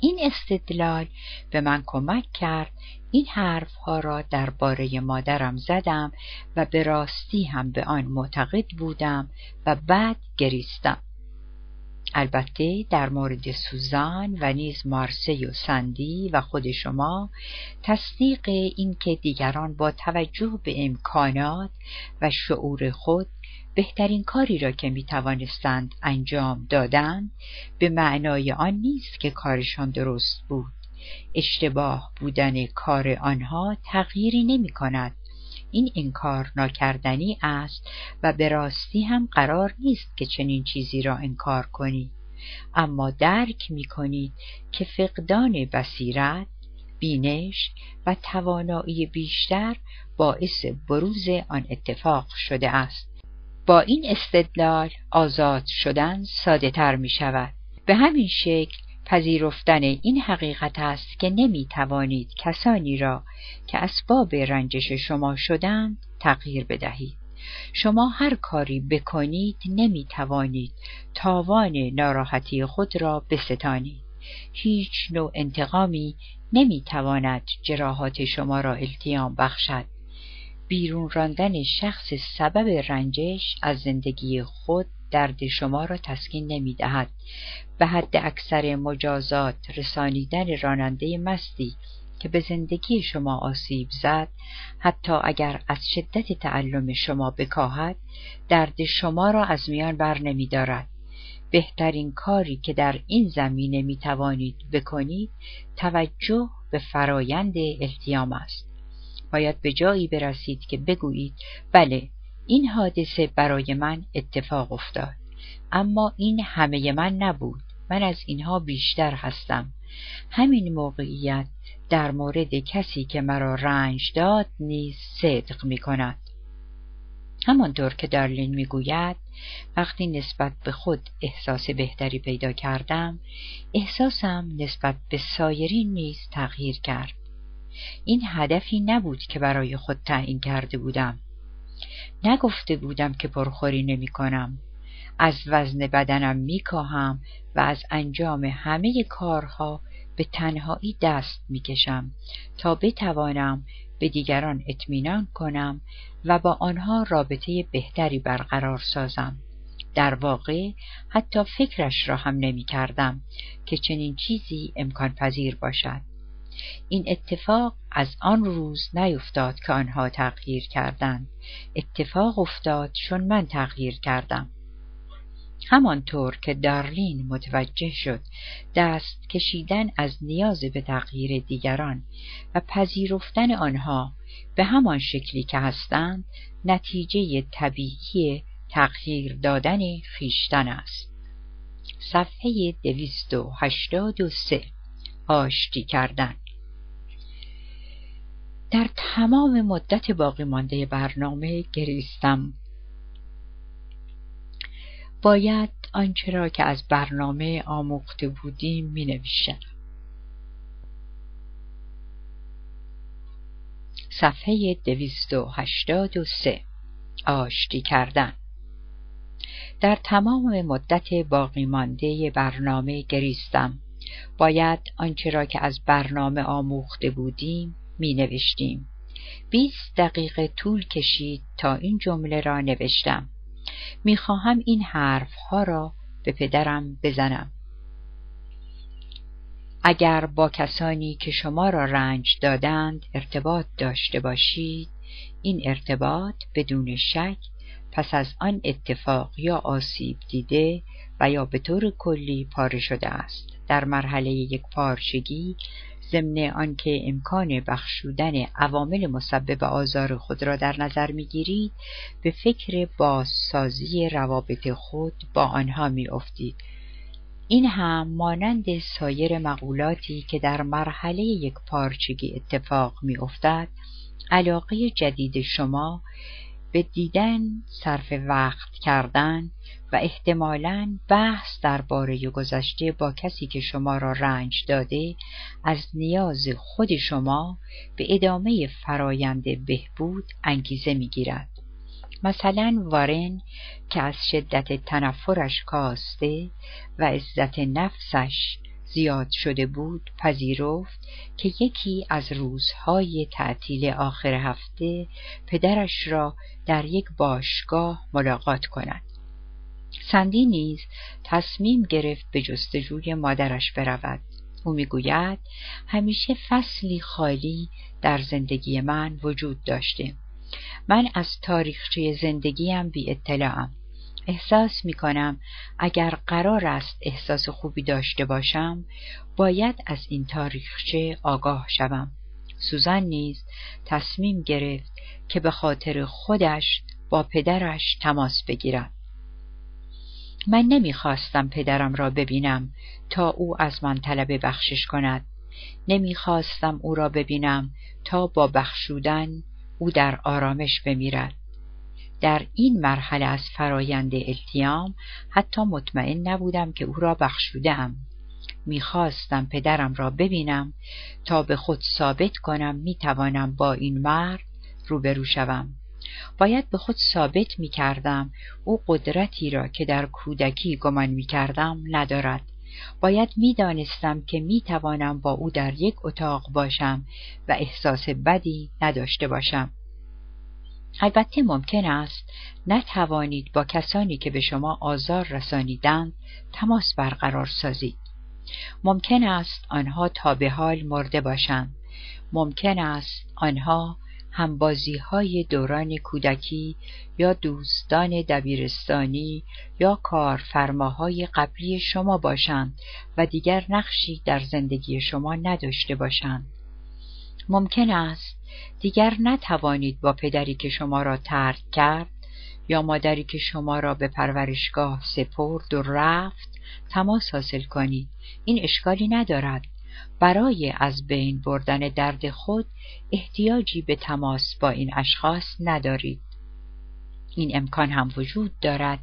[SPEAKER 1] این استدلال به من کمک کرد این حرفها را درباره مادرم زدم و به راستی هم به آن معتقد بودم و بعد گریستم. البته در مورد سوزان و نیز مارسی و سندی و خود شما تصدیق اینکه دیگران با توجه به امکانات و شعور خود بهترین کاری را که می توانستند انجام دادن به معنای آن نیست که کارشان درست بود. اشتباه بودن کار آنها تغییری نمی کند این انکار ناکردنی است و به راستی هم قرار نیست که چنین چیزی را انکار کنید اما درک می کنید که فقدان بصیرت بینش و توانایی بیشتر باعث بروز آن اتفاق شده است. با این استدلال آزاد شدن ساده تر می شود. به همین شکل پذیرفتن این حقیقت است که نمی توانید کسانی را که اسباب رنجش شما شدند تغییر بدهید. شما هر کاری بکنید نمی توانید تاوان ناراحتی خود را بستانید. هیچ نوع انتقامی نمی تواند جراحات شما را التیام بخشد. بیرون راندن شخص سبب رنجش از زندگی خود درد شما را تسکین نمی دهد. به حد اکثر مجازات رسانیدن راننده مستی که به زندگی شما آسیب زد حتی اگر از شدت تعلم شما بکاهد درد شما را از میان بر نمی دارد. بهترین کاری که در این زمینه می توانید بکنید توجه به فرایند التیام است. باید به جایی برسید که بگویید بله این حادثه برای من اتفاق افتاد. اما این همه من نبود. من از اینها بیشتر هستم. همین موقعیت در مورد کسی که مرا رنج داد نیز صدق می کند. همانطور که دارلین می‌گوید وقتی نسبت به خود احساس بهتری پیدا کردم احساسم نسبت به سایرین نیز تغییر کرد. این هدفی نبود که برای خود تعیین کرده بودم. نگفته بودم که پرخوری نمی کنم. از وزن بدنم میکاهم و از انجام همه کارها به تنهایی دست می‌کشم تا بتوانم به دیگران اطمینان کنم و با آنها رابطه بهتری برقرار سازم. در واقع حتی فکرش را هم نمی کردم که چنین چیزی امکان پذیر باشد. این اتفاق از آن روز نیفتاد که آنها تغییر کردند. اتفاق افتاد چون من تغییر کردم. همانطور که دارلین متوجه شد دست کشیدن از نیاز به تغییر دیگران و پذیرفتن آنها به همان شکلی که هستند نتیجه طبیعی تغییر دادن خیشتن است. صفحه دویست و هشتاد و سه. آشتی کردن. در تمام مدت باقی مانده برنامه گریستم. باید آنچه را که از برنامه آموخته بودیم می. صفحه دویست و هشتاد و سه. آشتی کردن. در تمام مدت باقی مانده برنامه گریستم. باید آنچه را که از برنامه آموخته بودیم می نوشتیم بیست دقیقه طول کشید تا این جمله را نوشتم. می‌خواهم این حرف ها را به پدرم بزنم. اگر با کسانی که شما را رنج دادند ارتباط داشته باشید این ارتباط بدون شک پس از آن اتفاق یا آسیب دیده و یا به طور کلی پاره شده است. در مرحله یک پارچگی ضمن آنکه امکان بخشودن عوامل مسبب آزار خود را در نظر می‌گیرید به فکر بازسازی روابط خود با آنها میافتید. این هم مانند سایر مقولاتی که در مرحله یک پارچگی اتفاق میافتد علاقه جدید شما به دیدن صرف وقت کردن و احتمالا بحث درباره گذشته با کسی که شما را رنج داده از نیاز خود شما به ادامه فرایند بهبود انگیزه می‌گیرد. مثلا وارن که از شدت تنفرش کاسته و عزت نفسش زیاد شده بود پذیرفت که یکی از روزهای تعطیل آخر هفته پدرش را در یک باشگاه ملاقات کند. سندی نیز تصمیم گرفت به جستجوی مادرش برود. او می‌گوید همیشه فصلی خالی در زندگی من وجود داشته. من از تاریخچه زندگیم بی اطلاعم احساس می کنم اگر قرار است احساس خوبی داشته باشم باید از این تاریخچه آگاه شوم. سوزن نیز تصمیم گرفت که به خاطر خودش با پدرش تماس بگیرد. من نمی‌خواستم پدرم را ببینم تا او از من طلب بخشش کند. نمی‌خواستم او را ببینم تا با بخشودن او در آرامش بمیرد. در این مرحله از فرایند التیام حتی مطمئن نبودم که او را بخشودم می‌خواستم پدرم را ببینم تا به خود ثابت کنم می‌توانم با این مرد روبرو شوم. باید به خود ثابت می‌کردم او قدرتی را که در کودکی گمان می‌کردم ندارد. باید می‌دانستم که می‌توانم با او در یک اتاق باشم و احساس بدی نداشته باشم. البته ممکن است نتوانید با کسانی که به شما آزار رسانیدند تماس برقرار سازید. ممکن است آنها تا به حال مرده باشند. ممکن است آنها همبازی های دوران کودکی یا دوستان دبیرستانی یا کارفرماهای قبلی شما باشند و دیگر نقشی در زندگی شما نداشته باشند. ممکن است دیگر نتوانید با پدری که شما را ترک کرد یا مادری که شما را به پرورشگاه سپرد و رفت تماس حاصل کنید. این اشکالی ندارد. برای از بین بردن درد خود احتیاجی به تماس با این اشخاص ندارید. این امکان هم وجود دارد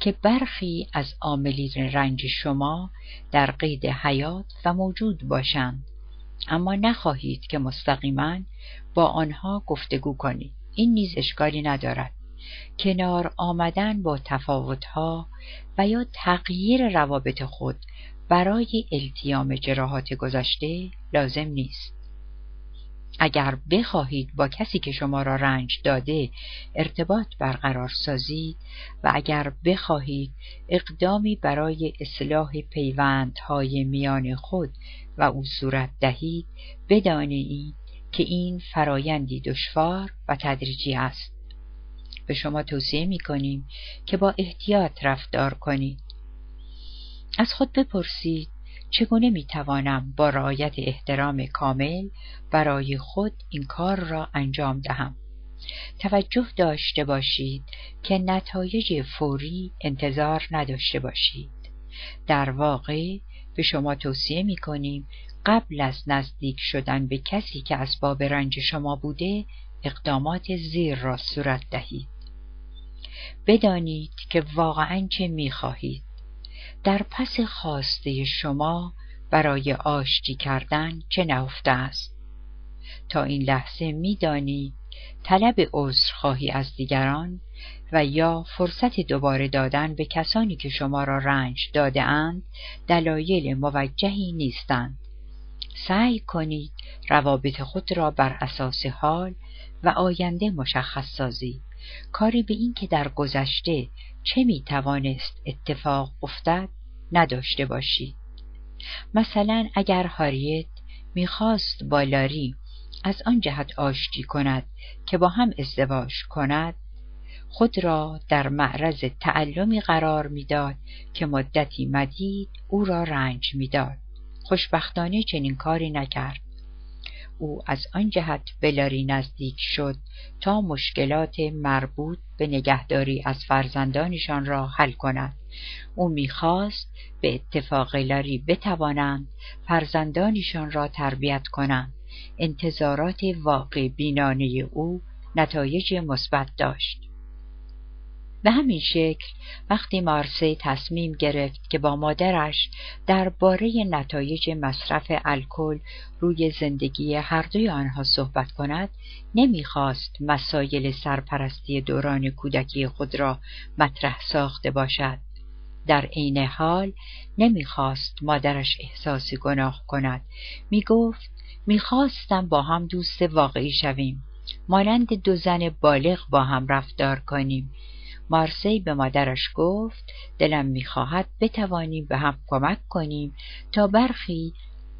[SPEAKER 1] که برخی از عاملین رنج شما در قید حیات و موجود باشند. اما نخواهید که مستقیما با آنها گفتگو کنید. این نیز اشکالی ندارد. کنار آمدن با تفاوتها و یا تغییر روابط خود برای التیام جراحات گذشته لازم نیست. اگر بخواهید با کسی که شما را رنج داده ارتباط برقرار سازید و اگر بخواهید اقدامی برای اصلاح پیوندهای میان خود و او صورت دهید بدانید که این فرایندی دشوار و تدریجی است. به شما توصیه می کنیم که با احتیاط رفتار کنید. از خود بپرسید چگونه می توانم با رعایت احترام کامل برای خود این کار را انجام دهم؟ توجه داشته باشید که نتایج فوری انتظار نداشته باشید. در واقع به شما توصیه می کنیم قبل از نزدیک شدن به کسی که اسباب رنج شما بوده اقدامات زیر را صورت دهید. بدانید که واقعا چه می خواهید در پس خواسته شما برای آشتی کردن چه نهفته است؟ تا این لحظه می‌دانید طلب عذرخواهی از دیگران و یا فرصت دوباره دادن به کسانی که شما را رنج داده اند دلایل موجهی نیستند. سعی کنید روابط خود را بر اساس حال و آینده مشخص سازید کاری به این که در گذشته چه می توانست اتفاق افتد نداشته باشید. مثلا اگر هاریت می‌خواست با لاری از آن جهت آشتی کند که با هم ازدواج کند خود را در معرض تعلمی قرار می‌داد که مدتی مدید او را رنج می‌داد. خوشبختانه چنین کاری نکرد. او از آن جهت به لاری نزدیک شد تا مشکلات مربوط به نگهداری از فرزندانشان را حل کند. او می‌خواست به اتفاق لاری بتوانند فرزندانشان را تربیت کنند. انتظارات واقع بینانه او نتایج مثبت داشت. به همین شکل وقتی مارسی تصمیم گرفت که با مادرش درباره نتایج مصرف الکل روی زندگی هر دوی آنها صحبت کند نمی‌خواست مسایل سرپرستی دوران کودکی خود را مطرح ساخته باشد. در عین حال نمی‌خواست مادرش احساس گناه کند. می‌گفت می‌خواستم با هم دوست واقعی شویم. مانند دو زن بالغ با هم رفتار کنیم. مارسی به مادرش گفت دلم می‌خواهد بتوانیم به هم کمک کنیم تا برخی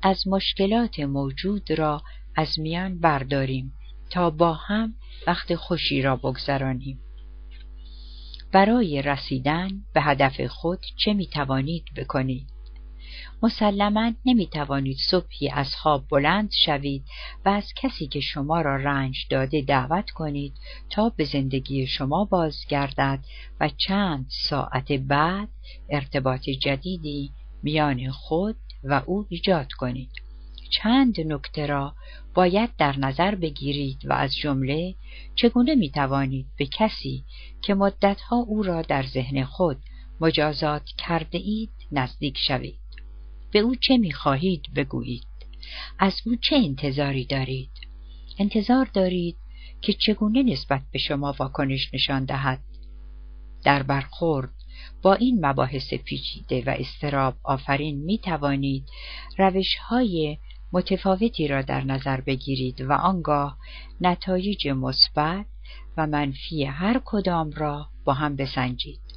[SPEAKER 1] از مشکلات موجود را از میان برداریم تا با هم وقت خوشی را بگذرانیم. برای رسیدن به هدف خود چه می توانید بکنید؟ مسلما نمی توانید صبحی از خواب بلند شوید و از کسی که شما را رنج داده دعوت کنید تا به زندگی شما بازگردد و چند ساعت بعد ارتباط جدیدی میان خود و او ایجاد کنید. چند نکته را باید در نظر بگیرید و از جمله چگونه می توانید به کسی که مدتها او را در ذهن خود مجازات کرده اید نزدیک شوید؟ به او چه می خواهید بگویید. از او چه انتظاری دارید؟ انتظار دارید که چگونه نسبت به شما واکنش نشان دهد؟ در برخورد با این مباحث پیچیده و استراب آفرین می توانید روش های متفاوتی را در نظر بگیرید و آنگاه نتایج مثبت و منفی هر کدام را با هم بسنجید.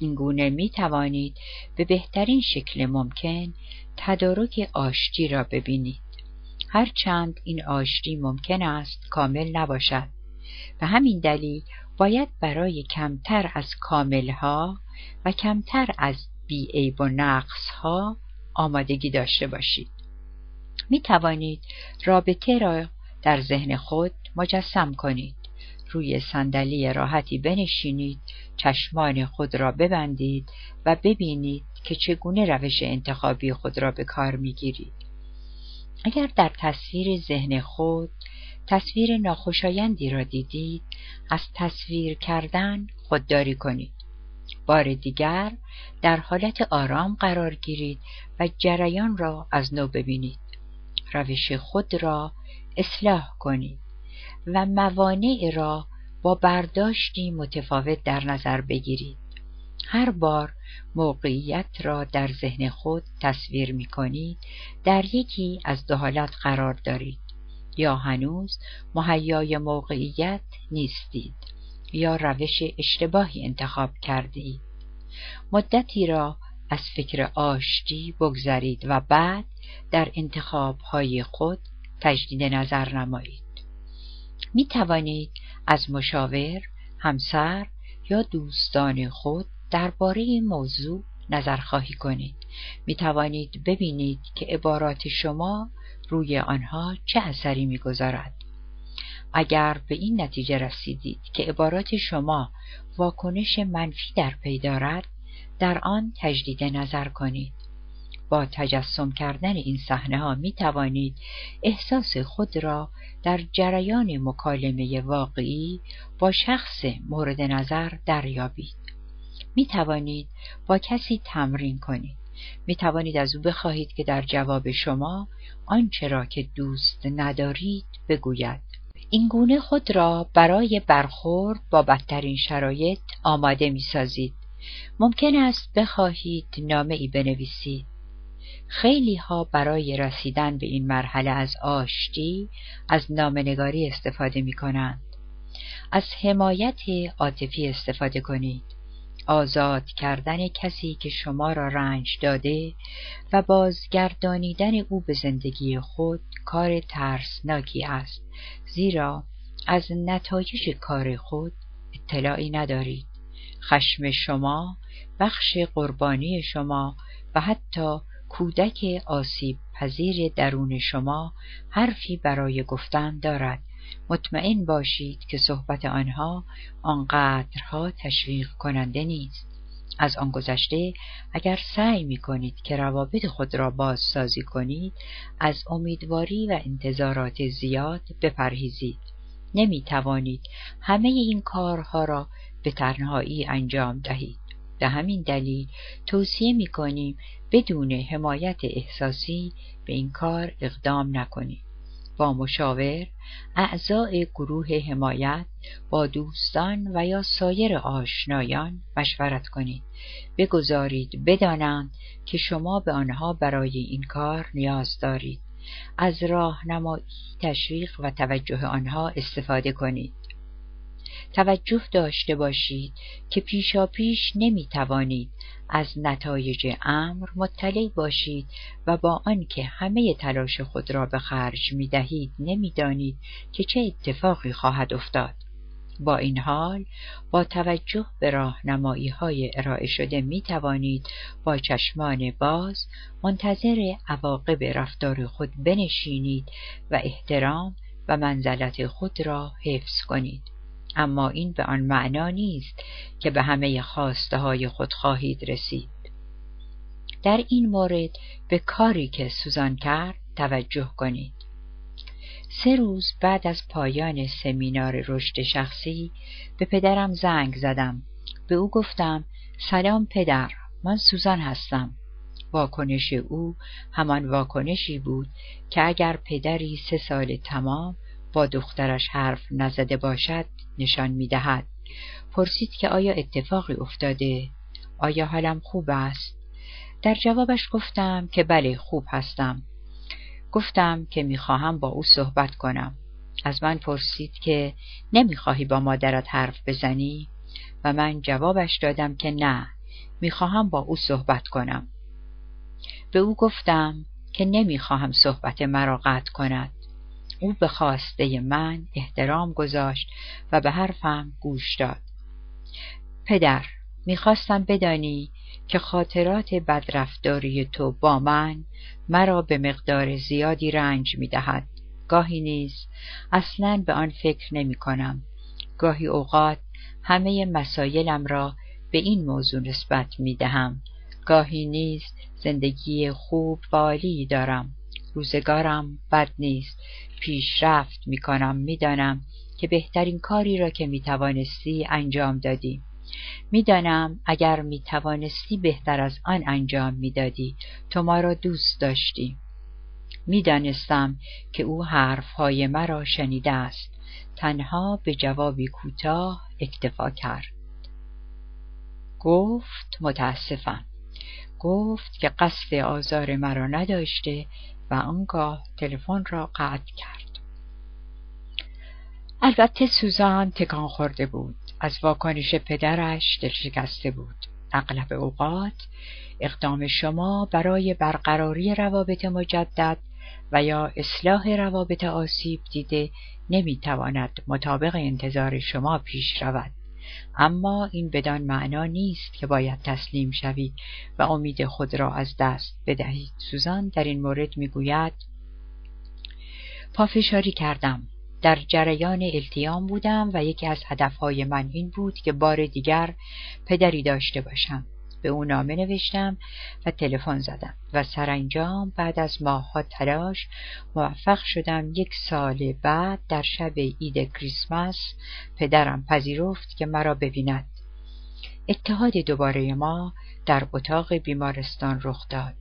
[SPEAKER 1] این گونه می توانید به بهترین شکل ممکن تدارک آشتی را ببینید. هرچند این آشتی ممکن است کامل نباشد. به همین دلیل باید برای کمتر از کاملها و کمتر از بیعیب و نقصها آمادگی داشته باشید. می توانید رابطه را در ذهن خود مجسم کنید. روی صندلی راحتی بنشینید، چشمان خود را ببندید و ببینید که چگونه روش انتخابی خود را به کار می گیرید. اگر در تصویر ذهن خود تصویر ناخوشایندی را دیدید از تصویر کردن خودداری کنید بار دیگر در حالت آرام قرار گیرید و جریان را از نو ببینید روش خود را اصلاح کنید و موانع را با برداشتی متفاوت در نظر بگیرید. هر بار موقعیت را در ذهن خود تصویر می کنید در یکی از دو حالت قرار دارید. یا هنوز مهیای موقعیت نیستید یا روش اشتباهی انتخاب کردید مدتی را از فکر آشتی بگذرید و بعد در انتخاب های خود تجدید نظر نمایید. می توانید از مشاور، همسر یا دوستان خود درباره این موضوع نظرخواهی کنید. می توانید ببینید که عبارات شما روی آنها چه اثری می‌گذارد اگر به این نتیجه رسیدید که عبارات شما واکنش منفی در پی دارد در آن تجدید نظر کنید. با تجسم کردن این صحنه ها می توانید احساس خود را در جریان مکالمه واقعی با شخص مورد نظر دریابید. می توانید با کسی تمرین کنید. می توانید از او بخواهید که در جواب شما آنچه را که دوست ندارید بگوید. این گونه خود را برای برخورد با بدترین شرایط آماده می سازید. ممکن است بخواهید نامه ای بنویسید خیلی ها برای رسیدن به این مرحله از آشتی از نامنگاری استفاده می کنند. از حمایت عاطفی استفاده کنید. آزاد کردن کسی که شما را رنج داده و بازگردانیدن او به زندگی خود کار ترسناکی است زیرا از نتایج کار خود اطلاعی ندارید خشم شما بخش قربانی شما و حتی کودک آسیب پذیر درون شما حرفی برای گفتن دارد. مطمئن باشید که صحبت آنها آنقدرها تشویق کننده نیست. از آن گذشته اگر سعی می کنید که روابط خود را بازسازی کنید از امیدواری و انتظارات زیاد بپرهیزید. نمی توانید همه این کارها را به تنهایی انجام دهید. به همین دلیل توصیه می کنیم بدون حمایت احساسی به این کار اقدام نکنید. با مشاور، اعضای گروه حمایت، با دوستان و یا سایر آشنایان مشورت کنید. بگذارید بدانند که شما به آنها برای این کار نیاز دارید. از راهنمایی، تشویق و توجه آنها استفاده کنید. توجه داشته باشید که پیشا پیش نمی توانید از نتایج امر مطلع باشید و با آنکه همه تلاش خود را به خرج می دهید نمی دانید که چه اتفاقی خواهد افتاد. با این حال با توجه به راهنمایی های ارائه شده می توانید با چشمان باز منتظر عواقب رفتار خود بنشینید و احترام و منزلت خود را حفظ کنید. اما این به آن معنا نیست که به همه خواسته های خود خواهید رسید. در این مورد به کاری که سوزان کرد توجه کنید. سه روز بعد از پایان سمینار رشد شخصی به پدرم زنگ زدم. به او گفتم سلام پدر من سوزان هستم. واکنش او همان واکنشی بود که اگر پدری سه سال تمام با دخترش حرف نزده باشد نشان می دهد. پرسید که آیا اتفاقی افتاده؟ آیا حالم خوب است؟ در جوابش گفتم که بله خوب هستم. گفتم که می‌خواهم با او صحبت کنم. از من پرسید که نمی‌خواهی با مادرت حرف بزنی؟ و من جوابش دادم که نه می‌خواهم با او صحبت کنم. به او گفتم که نمی‌خواهم صحبت مرا قطع کند. او به خواسته من احترام گذاشت و به حرفم گوش داد. پدر می‌خواستم بدانی که خاطرات بدرفتاری تو با من مرا به مقدار زیادی رنج می‌دهد. گاهی نیز اصلا به آن فکر نمی کنم. گاهی اوقات همه مسایلم را به این موضوع نسبت می دهم. گاهی نیز زندگی خوب و عالی دارم. روزگارم بد نیست. پیشرفت می‌کنم می‌دانم که بهترین کاری را که می‌توانستی انجام دادی. می‌دانم اگر می‌توانستی بهتر از آن انجام می‌دادی. تو ما را دوست داشتی. می‌دانستم که او حرفهای مرا شنیده است. تنها به جوابی کوتاه اکتفا کرد. گفت متاسفم. گفت که قصد آزار مرا نداشته و آنگاه تلفن را قطع کرد. البته سوزان تکان خورده بود. از واکنش پدرش دلشکسته بود. اغلب اوقات اقدام شما برای برقراری روابط مجدد و یا اصلاح روابط آسیب دیده نمی‌تواند مطابق انتظار شما پیش رود. اما این بدان معنا نیست که باید تسلیم شوید و امید خود را از دست بدهید. سوزان در این مورد می‌گوید پافشاری کردم. در جریان التیام بودم و یکی از هدفهای من این بود که بار دیگر پدری داشته باشم. به او نامه نوشتم و تلفن زدم و سرانجام بعد از ماهها تلاش موفق شدم یک سال بعد در شب عید کریسمس پدرم پذیرفت که مرا ببیند. اتحاد دوباره ما در اتاق بیمارستان رخ داد.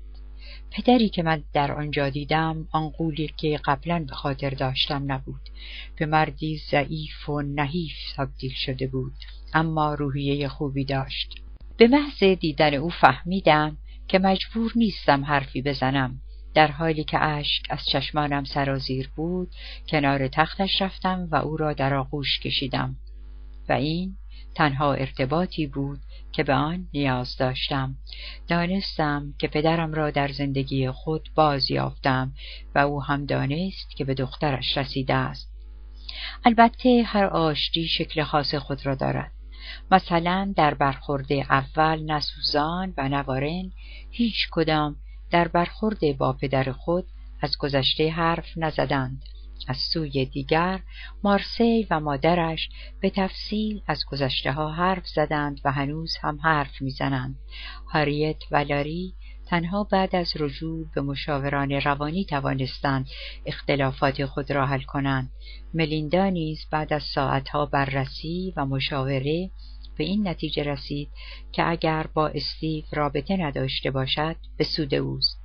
[SPEAKER 1] پدری که من در آنجا دیدم آنقولی که قبلا به خاطر داشتم نبود. به مردی ضعیف و نحیف تبدیل شده بود اما روحیه خوبی داشت. به محض دیدن او فهمیدم که مجبور نیستم حرفی بزنم. در حالی که اشک از چشمانم سرازیر بود کنار تختش رفتم و او را در آغوش کشیدم. و این تنها ارتباطی بود که به آن نیاز داشتم. دانستم که پدرم را در زندگی خود باز یافتم و او هم دانست که به دخترش رسیده است. البته هر آشتی شکل خاص خود را دارد. مثلا در برخورد اول نسوزان و نوارن هیچ کدام در برخورد با پدر خود از گذشته حرف نزدند. از سوی دیگر مارسی و مادرش به تفصیل از گذشته ها حرف زدند و هنوز هم حرف می‌زنند. هاریت و لاری تنها بعد از رجوع به مشاوران روانی توانستند اختلافات خود را حل کنند. ملیندا نیز بعد از ساعتها بررسی و مشاوره به این نتیجه رسید که اگر با استیو رابطه نداشته باشد به سود اوست.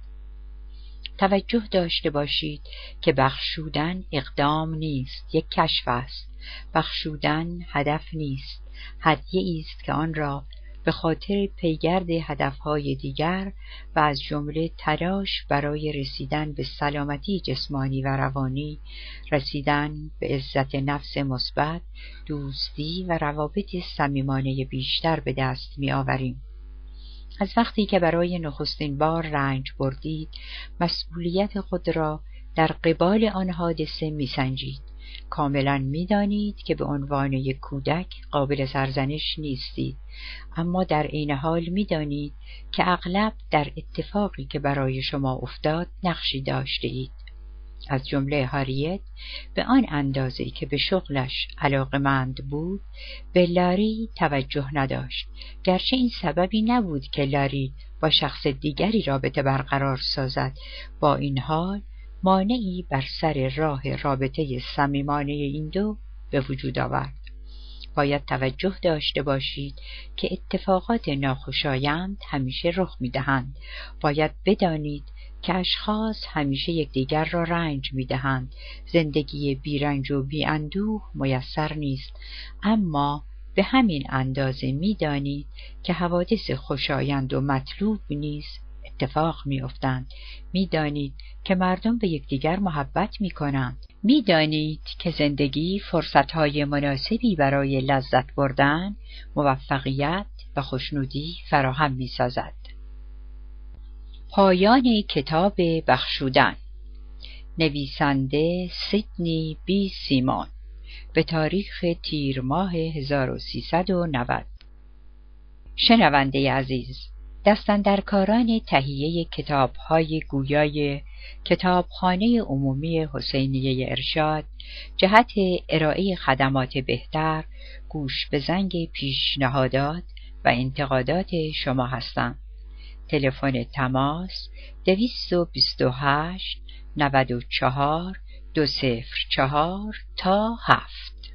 [SPEAKER 1] توجه داشته باشید که بخشودن اقدام نیست یک کشف است. بخشودن هدف نیست. هدیه است که آن را به خاطر پیگرد هدفهای دیگر و از جمله تلاش برای رسیدن به سلامتی جسمانی و روانی رسیدن به عزت نفس مثبت دوستی و روابط صمیمانه بیشتر به دست می آوریم. از وقتی که برای نخستین بار رنج بردید مسئولیت خود را در قبال آن حادثه میسنجید کاملا می‌دانید که به عنوان یک کودک قابل سرزنش نیستید. اما در عین حال می‌دانید که اغلب در اتفاقی که برای شما افتاد نقشی داشته اید. از جمله هاریت به آن اندازه که به شغلش علاقمند بود به لاری توجه نداشت. گرچه این سببی نبود که لاری با شخص دیگری رابطه برقرار سازد. با این حال مانعی بر سر راه رابطه صمیمانه این دو به وجود آورد. باید توجه داشته باشید که اتفاقات ناخوشایند همیشه رخ می‌دهند. باید بدانید که اشخاص همیشه یکدیگر را رنج می‌دهند. زندگی بیرنج و بیاندوه میسر نیست. اما به همین اندازه می‌دانید که حوادث خوشایند و مطلوب نیز اتفاق میافتند. می‌دانید که مردم به یکدیگر محبت می‌کنند. می‌دانید که زندگی فرصتهای مناسبی برای لذت بردن موفقیت و خوشنودی فراهم می‌سازد. پایان کتاب بخشودن. نویسنده سیدنی بی سیمان به تاریخ تیر ماه 1390 شنونده عزیز دستندرکاران تهیه کتابهای گویای کتابخانه عمومی حسینیه ارشاد جهت ارائه خدمات بهتر گوش به زنگ پیشنهادات و انتقادات شما هستند. تلفن تماس 228 94 دو صفر چهار تا هفت